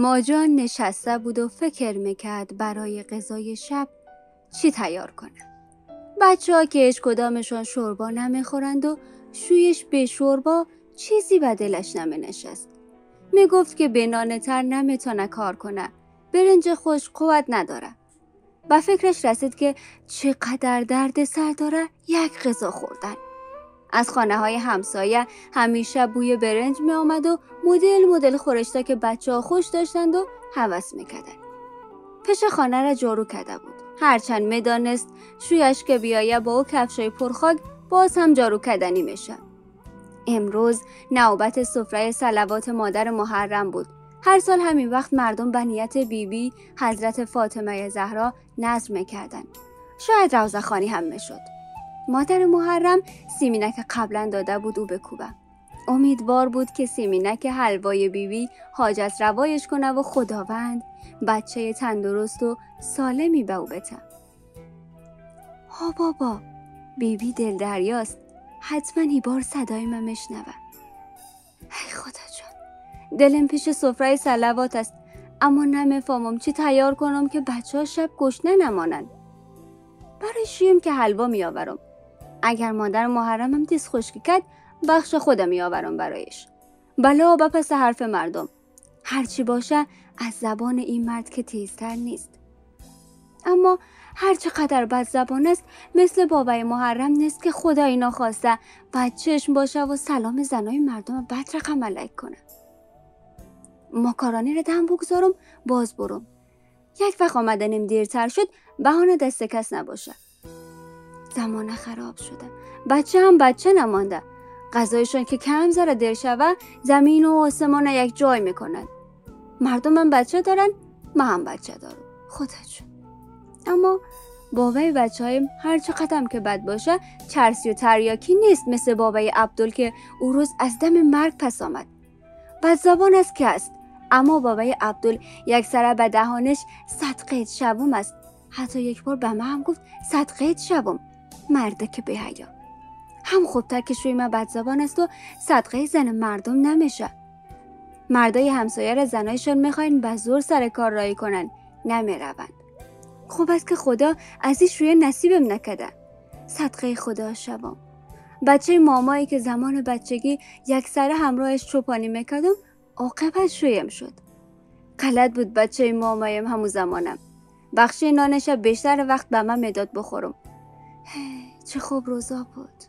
ماجان نشسته بود و فکر می‌کرد برای غذای شب چی تیار کنه. بچه ها که هیچ کدامشان شوربا نمی‌خورند و شویش به شوربا چیزی به دلش نمی نشست. می گفت که به نانه تر نمی‌تونه کار کنه. برنج خوش قوت نداره. و فکرش رسید که چقدر درد سر داره یک غذا خوردن. از خانه های همسایه همیشه بوی برنج می آمد و مدل مدل خورشتا که بچه ها خوش داشتند و حوس می‌کردند. پش خانه را جارو کرده بود. هرچند می‌دانست شویش که بیایه با او کفشای پرخاک باز هم جارو کردنی میشه. امروز نوبت سفره سلوات مادر محرم بود. هر سال همین وقت مردم به نیت بیبی بی حضرت فاطمه زهرا نظر می‌کردن. شاید روزخانی هم می‌شد. مادر محرم سیمینک قبلا داده بود او بکوبه. امیدوار بود که سیمینک حلوای بیبی حاجت روایش کنه و خداوند بچه تندرست و سالمی به او بته. ها بابا بیبی دل دریاست. حتما ای بار صدای من مشنوه ای خدا جان دلم پیش سفره سلوات است. اما نمی‌فهمم چی تیار کنم که بچه ها شب گشنه نمانند. برای شیم که حلوا میآورم. اگر مادر محرمم دیز خشکی کرد بخش خودم میآورم برایش. بلا و پس حرف مردم. هرچی باشه از زبان این مرد که تیزتر نیست. اما هر چقدر بد زبان است مثل بابای محرم نیست که خدا اینا خواسته و چشم باشه و سلام زنای مردم بد رقم ملک کنه. ماکارانی رو دم بگذارم باز برم. یک وقت آمدنیم دیرتر شد بهانه دست کس نباشه. زمان خراب شده. بچه هم بچه نمانده. غذایشان که کم زره دیر شوه زمین و آسمان یک جای می‌کنن. مردم هم بچه دارن ما هم بچه دارم خدا جون اما بابای بچه هایم هر قدم که بد باشه چرسی و تریاکی نیست مثل بابای عبدال که او روز از دم مرگ پس آمد. بد زبان است که است. اما بابای عبدال یک سره به دهانش صدقه شبوم است. حتی یک بار به من هم گفت صدقه شبم مرده که به حیا. هم خوبتر که شوی ما بد زبان است و صدقه زن مردم نمیشه. مردای همسایه را زنایشان می‌خواین به زور سر کار رایی کنن نمی‌روند. خوب است که خدا از این شویه نصیبم نکده. صدقه خدا شبام. بچه مامایی که زمان بچگی یک سره همراهش چوپانی می‌کردم عاقبت شویم شد. غلط بود بچه مامایم همو زمانم. بخشی نانش بیشتر وقت به من مداد بخورم. چه خوب روزا بود.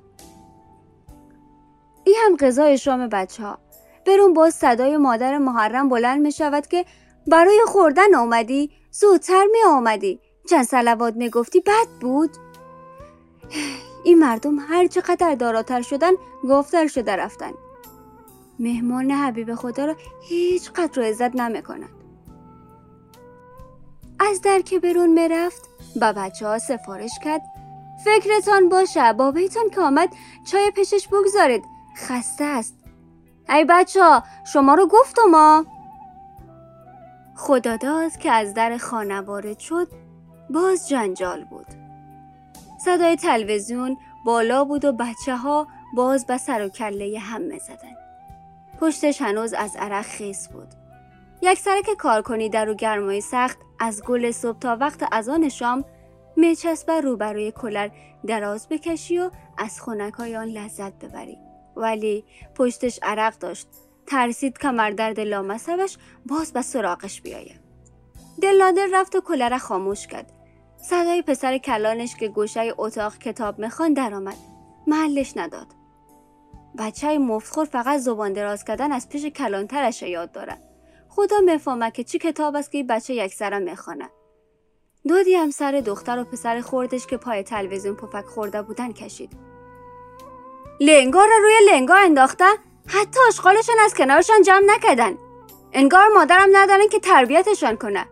این هم غذای شام بچه ها. برون باز صدای مادر محرم بلند می شود که برای خوردن آمدی زودتر می آمدی. چند سلوات می گفتی بد بود. این مردم هر چقدر داراتر شدن گفتر شده رفتن. مهمان حبیب خدا را هیچ قدر و عزت نمی کنند. از در که برون می رفت با بچه ها سفارش کرد فکرتان باشه. بابایتان که آمد چای پشش بگذارید. خسته است. ای بچه ها شما رو گفتم ما. خدا داد که از در خانه وارد شد. باز جنجال بود. صدای تلویزیون بالا بود و بچه ها باز به سر و کله هم زدن. پشتش هنوز از عرق خیس بود. یک سرک کارکنی در و گرمای سخت از گل صبح تا وقت از آن شام میچسبه روبروی کلر دراز بکشی و از خونک های آن لذت ببری. ولی پشتش عرق داشت. ترسید کمر درد لامصبش باز به سراغش بیایه دلادر رفت و کلر خاموش کرد. صدای پسر کلانش که گوشه اتاق کتاب می‌خوان درآمد محلش نداد. بچه مفتخور فقط زبان دراز کردن از پیش کلانترش یاد داره خدا می‌فهمه که چی کتاب است که بچه یک سره می‌خوانه دودی هم سر دختر و پسر خوردش که پای تلویزیون پفک خورده بودن کشید. لنگار را روی لنگا انداخته حتی اشغالشان از کنارشان جمع نکردن. انگار مادرم ندارن که تربیتشان کنه.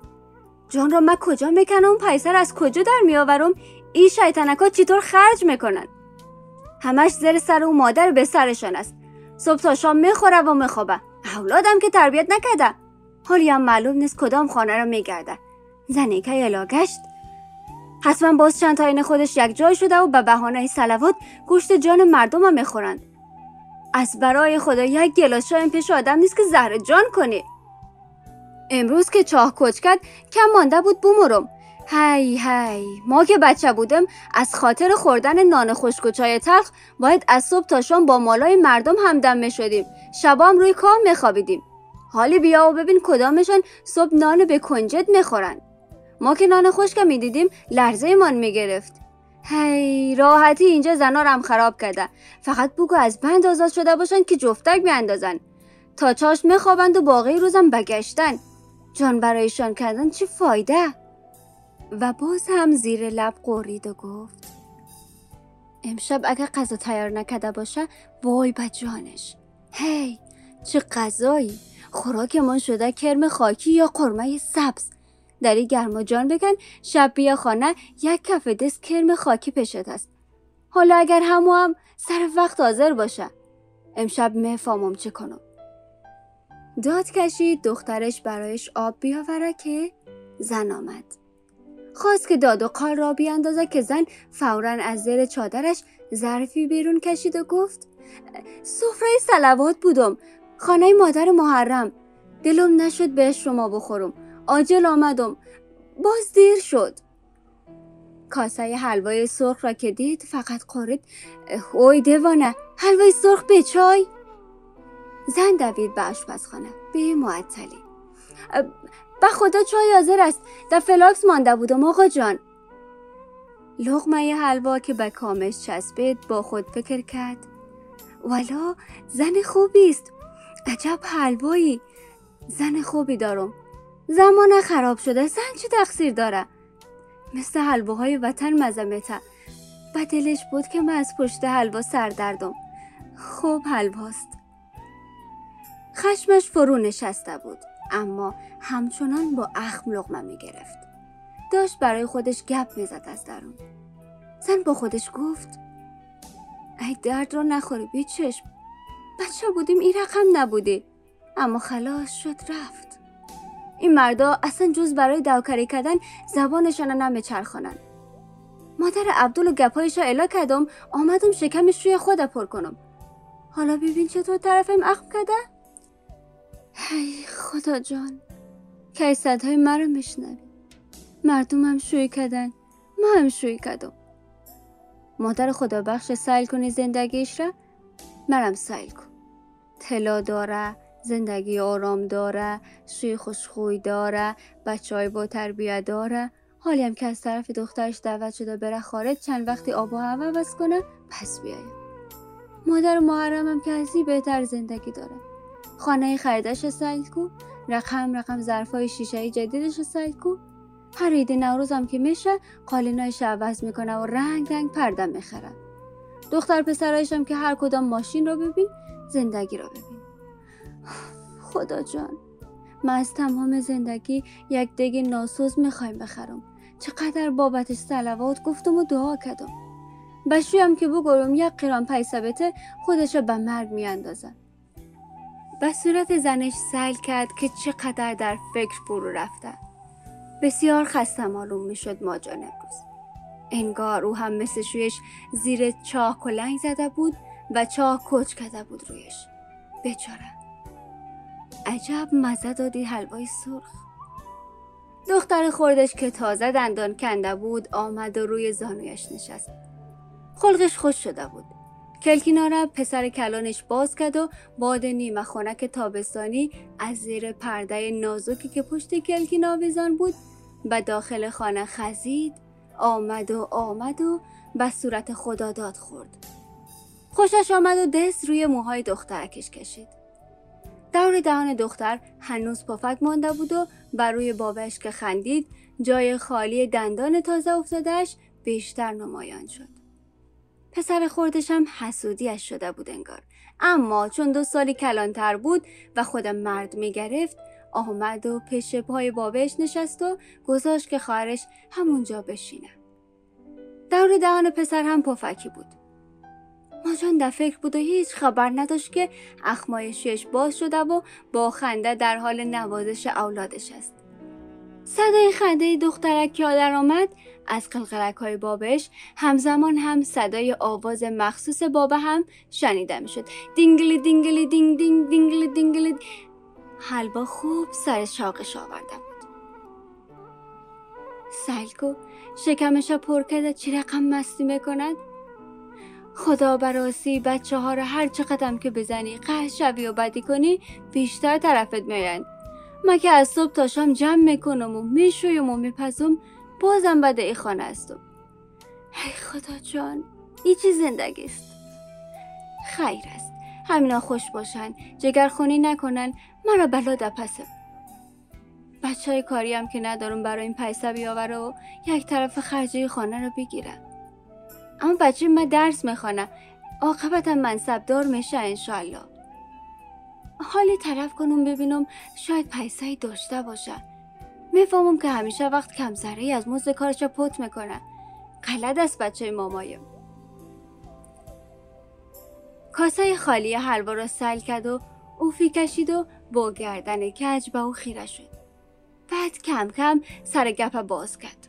جان را من کجا می‌کنم؟ پیسر از کجا در میآورم؟ این شیطنکا چطور خرج می‌کنن؟ همش زیر سر او مادر به سرشان است. صبح تا شام می‌خوره و میخوابه. اولادم که تربیت نکرده. حالی هم معلوم نیست کدام خانه را میگرده. زنی که الا گشت. حتما باز چند تا خودش یک جای شده و به بهانه سلوات گوشت جان مردم هم می‌خورند. از برای خدا یک گلاس چای پیش آدم نیست که زهر جان کنی امروز که چاه کچ کرد کم مانده بود بمرم هی هی ما که بچه بودم از خاطر خوردن نان خشک و چای تلخ باید از صبح تا شام با مالای مردم همدم شدیم شبا هم روی کاه میخوابیدیم. حالی بیا و ببین کدامشان صبح نان به کنجد می‌خورن. ما که نان خشک می‌دیدیم لرزه من می‌گرفت. هی راحتی اینجا زنا هم خراب کرده. فقط بگو از بند آزاد شده باشن که جفتک میاندازن تا چاش میخوابند و باقی روزم بگشتن. جان برایشان کردن چه فایده؟ و باز هم زیر لب قرید و گفت امشب اگه غذا تیار نکده باشه وای به جانش. هی چه غذایی. خوراکمان شده کرم خاکی یا قرمه سبز. در این گرما جان بگن شب بیا خانه یک کف دست کرم خاکی پشت است. حالا اگر همو هم سر وقت حاضر باشه. امشب می‌فهمم چه کنم؟ داد کشید دخترش برایش آب بیاوره که زن آمد. خواست که داد و قال را بیاندازه که زن فورا از زیر چادرش ظرفی بیرون کشید و گفت سفره سلوات بودم. خانه مادر محرم. دلم نشد بهش شما بخورم. عاجل آمدم باز دیر شد. کاسه حلوای سرخ را که دید فقط غرید اوی دیوانه حلوای سرخ به چای؟ زن دوید به آشپزخانه بی معطلی. به خدا چای حاضر است در فلاکس مانده بودم آقا جان. لقمه حلوا که به کامش چسبید با خود فکر کرد. والا زن خوبی است. عجب حلوایی. زن خوبی دارم. زمان خراب شده زن چه تقصیر داره؟ مثل حلواهای وطن مزمته و دلش بود که من از پشت حلوا سردردم خوب حلواست. خشمش فرو نشسته بود اما همچنان با اخم لغمه می گرفت. داشت برای خودش گپ می‌زد از درون. زن با خودش گفت ای درد رو نخوری بی چشم بچه بودیم این رقم نبودی. اما خلاص شد رفت. این مردا اصلا جز برای دوکری کردن زبانشان نمیچرخانن مادر عبدال و گپایش را الا کردم آمدم شکمش روی خود پر کنم. حالا ببین چطور طرفم اخم کرده هی خدا جان که صدهای مرا میشنوی؟ مردم هم شوی کردن ما هم شوی کردم مادر خدا بخش سیل کنی زندگیش را مرم سیل کن. طلا داره زندگی آرام داره شوی خوشخوی داره بچه های با تربیه داره. حالی هم که از طرف دخترش دعوت شده بره خارج چند وقتی آب و هوا بس کنه پس بیایم. مادر محرمم که ازی بهتر زندگی داره. خانه خریدش سعید کو رقم رقم ظرفای شیشه جدیدش سعید کو هر عید نوروزم که میشه قالینایش عوض می‌کنه و رنگ رنگ پرده می‌خره. دختر پسرایشم که هر کدام ماشین رو ببین زندگی رو ببین. خدا جان. من از تمام زندگی یک دگ ناسوز می‌خوایم بخرم. چقدر بابتش سلوات گفتم و دعا کردم. بشویم که بگرم یک قران پیسبته خودش به مرگ میاندازم به صورت زنش سل کرد که چقدر در فکر فرو رفته. بسیار خسته معلوم می‌شد ماجان امروز. انگار او هم مثل شویش زیر چاه کلنگ زده بود و چاه کچ کرده بود رویش. بچاره عجب مزه دادی حلوای سرخ. دختر خوردش که تازه دندان کنده بود آمد و روی زانویش نشست. خلقش خوش شده بود. کلکینا را پسر کلانش باز کرد و باد نیمه خونک تابستانی از زیر پرده نازکی که پشت کلکینا ویزان بود به داخل خانه خزید آمد و آمد و به صورت خدا داد خورد. خوشش آمد و دست روی موهای دخترکش کشید. دور دهان دختر هنوز پفک مانده بود و بر روی بابش که خندید جای خالی دندان تازه افتادش بیشتر نمایان شد. پسر خوردش هم حسودیش شده بود انگار. اما چون دو سالی کلانتر بود و خودم مرد می‌گرفت آمد و پیش پای بابش نشست و گذاشت که خواهرش همونجا بشینه. دور دهان پسر هم پفکی بود. ماجان در فکر بود و هیچ خبر نداشت که اخمایشش باز شده و با خنده در حال نوازش اولادش است. صدای خنده دخترک یادر آمد از قلقلک های بابش همزمان هم صدای آواز مخصوص بابا هم شنیده می شد دینگلی دینگلی دینگ دینگ دینگلی دینگلی. حلوا خوب سر شوقش آورده بود. سیل کو شکمش پر کرده چی رقم مستی می‌کند؟ خدا به راستی بچه ها رو هر قدم که بزنی قهر شوی و بدی کنی بیشتر طرفت میرن ما که از صبح تا شام جمع می‌کنم و می‌شویم و میپزم بازم بده ای خانه استم ای خدا جان ای چی زندگی است؟ خیر است. همینا خوش باشن. خونی نکنن مرا بلا دپسه. بچه های کاری هم که ندارم برای این پیسه بیاوره و یک طرف خرجی خانه رو بگیرم. اما بچه من درس می‌خوانه عاقبتم منصبدار میشه انشالله حالی طرف کنم ببینم شاید پیسه داشته باشه. می‌فهمم که همیشه وقت کمسره از مزد کارش پت می‌کنه. قلد است بچه مامایم کاسه خالی حلوا را سل کرد و اوفی کشید و با گردن کج به او خیره شد. بعد کم کم سر گپ باز کرد.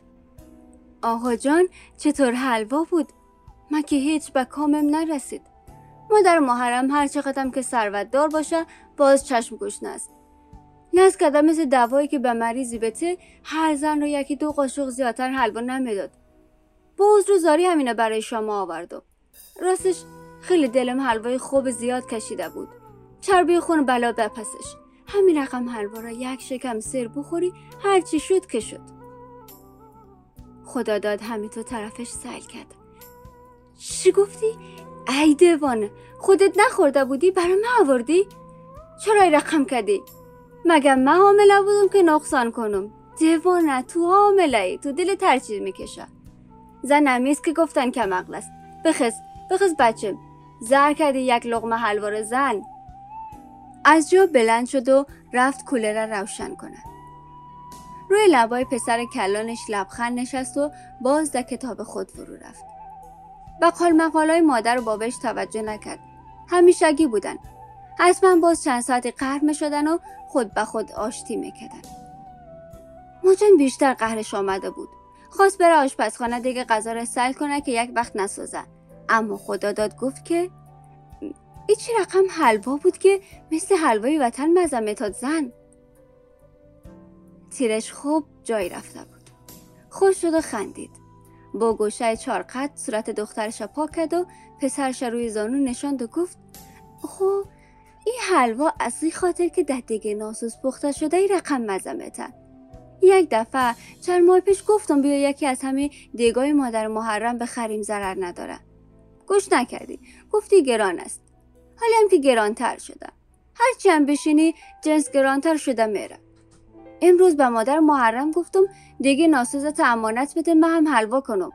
آقا جان چطور حلوا بود؟ من که هیچ به کامم نرسید؟ مادر محرم هر چقدرم که ثروت دار باشه باز چشم گوش نست نز کردم مثل دوایی که به مریضی بته هر زن رو یکی دو قاشق زیادتر حلوا نمی‌داد. با رو زاری همینه برای شما آوردم راستش خیلی دلم حلوای خوب زیاد کشیده بود. چربی خون بلا بپسش. همین رقم حلوا را یک شکم سر بخوری هرچی شد که شد. خدا داد همین تو طرفش سل کرد. چی گفتی؟ ای دیوانه خودت نخورده بودی برای من آوردی؟ چرا رقم کردی؟ مگه من حامله بودم که نقصان کنم؟ دیوانه تو حامله ای تو دل ترچیز می‌کشه زن نمیست که گفتن عقل است. بخز بخز بچه. زر کردی یک لغمه حلوار زن. از جا بلند شد و رفت کولر را روشن کنه روی لبای پسر کلانش لبخند نشست و باز در کتاب خود فرو رفت. بقال مقالای مادر و بابش توجه نکرد. همیشگی بودن. حتما باز چند ساعتی قهر می شدن و خود به خود آشتی می‌کردن. موجن بیشتر قهرش آمده بود. خواست بره آشپزخانه دیگه غذا را سل کنه که یک وقت نسازه. اما خدا داد گفت که ای چی رقم حلوا بود که مثل حلوای وطن مزه متاد زن. تیرش خوب جایی رفته بود. خوش شد و خندید. با گوشه چارقد صورت دخترش پاک کرد و پسرش روی زانو نشاند و گفت خب این حلوا از این خاطر که در دیگه ناسوس پخته شده ای رقم مزمته یک دفعه چند ماه پیش گفتم بیا یکی از همه دیگای مادر محرم بخریم ضرر نداره. گوش نکردی. گفتی گران است. حالی هم که گرانتر شده هرچی هم بشینی جنس گرانتر شده میره. امروز به مادر محرم گفتم دیگه ناسوزت امانت بده من هم حلوا کنم.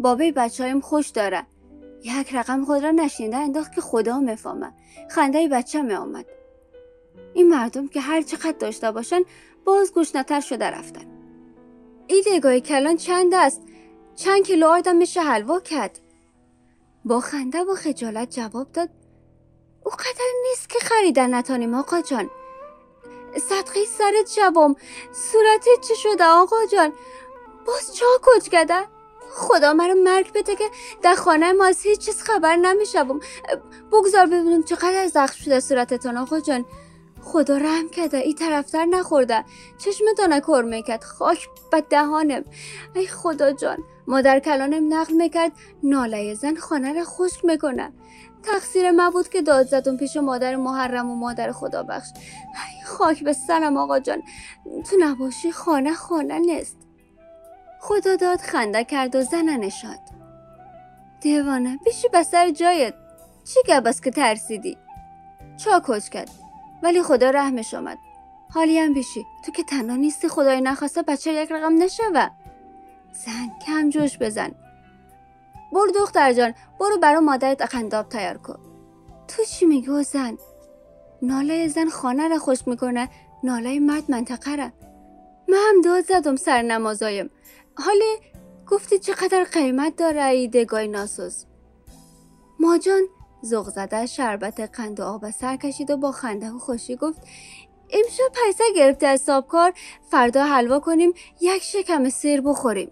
بابای بچه خوش داره. یک رقم خود را نشینده انداخت که خدا می‌فهمه خنده بچه می آمد. این مردم که هر چقدر داشته باشن باز گوشنتر شده رفتن. این دگاه کلان چند است؟ چند کیلو آدم میشه حلوا کرد؟ با خنده و خجالت جواب داد او قدر نیست که خریدن نتانیم آقا جان. صدقه سرت شوم صورتت چه شده آقا جان؟ باز چا کج کرده خدا مرا مرگ بده که در خانه ما از هیچ چیز خبر نمی‌شوم. بگذار ببینم چقدر زخم شده صورتتان آقا جان. خدا رحم کرده ای طرفتر نخورده. چشمتان کر می‌کرد. خاک به دهانم. ای خدا جان. مادر کلانم نقل می‌کرد ناله زن خانه را خشک می‌کنه تقصیر من بود که داد زدم پیش مادر محرم و مادر خدا بخش خاک به سرم آقا جان تو نباشی خانه خانه نیست. خدا داد خنده کرد و زنه نشاد دیوانه بیشی بسر جایت. چی گب که ترسیدی؟ چا کچ کرد ولی خدا رحمش آمد. حالی هم بیشی تو که تنها نیستی خدای نخواسته بچه یک رقم نشوه. زن کم جوش بزن. برو دختر جان برو برا مادرت اخنداب تیار کن. تو چی میگی و زن؟ ناله زن خانه را خوش می‌کنه ناله مرد منطقه را. من هم داد زدم سر نمازایم حالی گفتی چقدر قیمت داره ای دگای ناسوز ماجان زغ زده شربت قند و آب سر کشید و با خنده و خوشی گفت امشب پیسه گرفته از سابکار فردا حلوا کنیم یک شکم سیر بخوریم.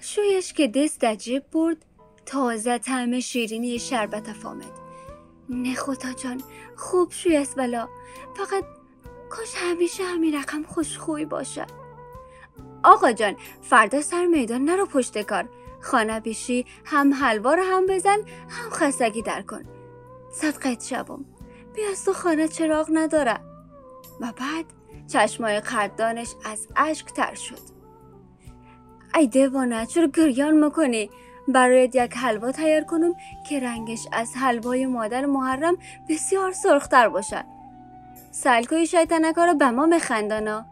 شویش که دست در برد تازه طعم شیرینی شربت فامد نه خدا جان خوب شوی است بلا. فقط کاش همیشه همین رقم خوشخوی باشد. آقا جان فردا سر میدان نرو پشت کار. خانه بیشی هم حلوا رو هم بزن هم خستگی در کن. صدقت شبم. بیا تو خانه چراغ نداره و بعد چشمای قدردانش از اشک تر شد. ای دیوانه چرا گریان می‌کنی؟ برایت یک حلوا تیار کنم که رنگش از حلوای مادر محرم بسیار سرختر باشد. سلکوی شیطنکا رو به ما بخندانا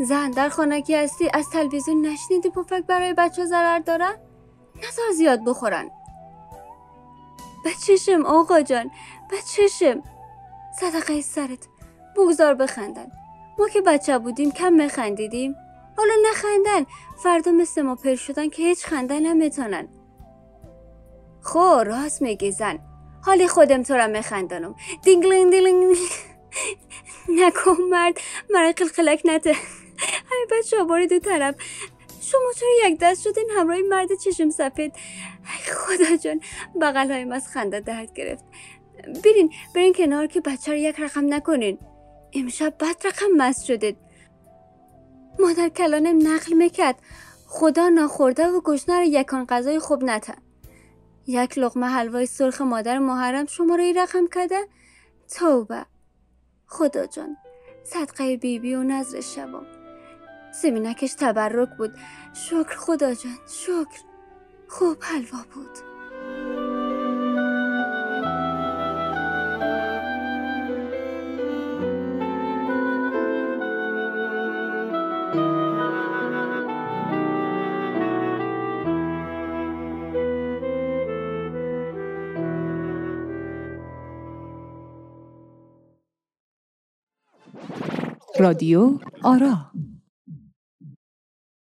زن در خانکی هستی؟ از تلویزیون نشنیدی پفک برای بچه ضرر دارن؟ نظر زیاد بخورن. به چشم آقا جان به چشم صدقه سرت بگذار بخندن. ما که بچه بودیم کم میخندیدیم. حالا نخندن فردا مثل ما پر شدن که هیچ خندن نمی‌تونن. خو راست میگی زن. حالی خودم تو را میخندانم. دینگلینگ دینگلینگ نکن مرد. مرا قلقلک نته ای بچه باری دو طرف. شما چرا یک دست شدین؟ همراه مرد چشم سفید. ای خدا جان بغل هایم از خنده درد گرفت. برین برین کنار که بچه رو یک رقم نکنین. امشب بد رقم مست شدید. مادر کلانم نقل می‌کرد. خدا ناخورده و گشنه رو یکان غذای خوب نته یک لغمه حلوای سرخ مادر محرم شما رو رقم کرده. توبه. خدا جان صدقه بیبی بی و نظر شبام. زمینکش تبرک بود. شکر خدا جان شکر. خوب حلوا بود. رادیو آرا.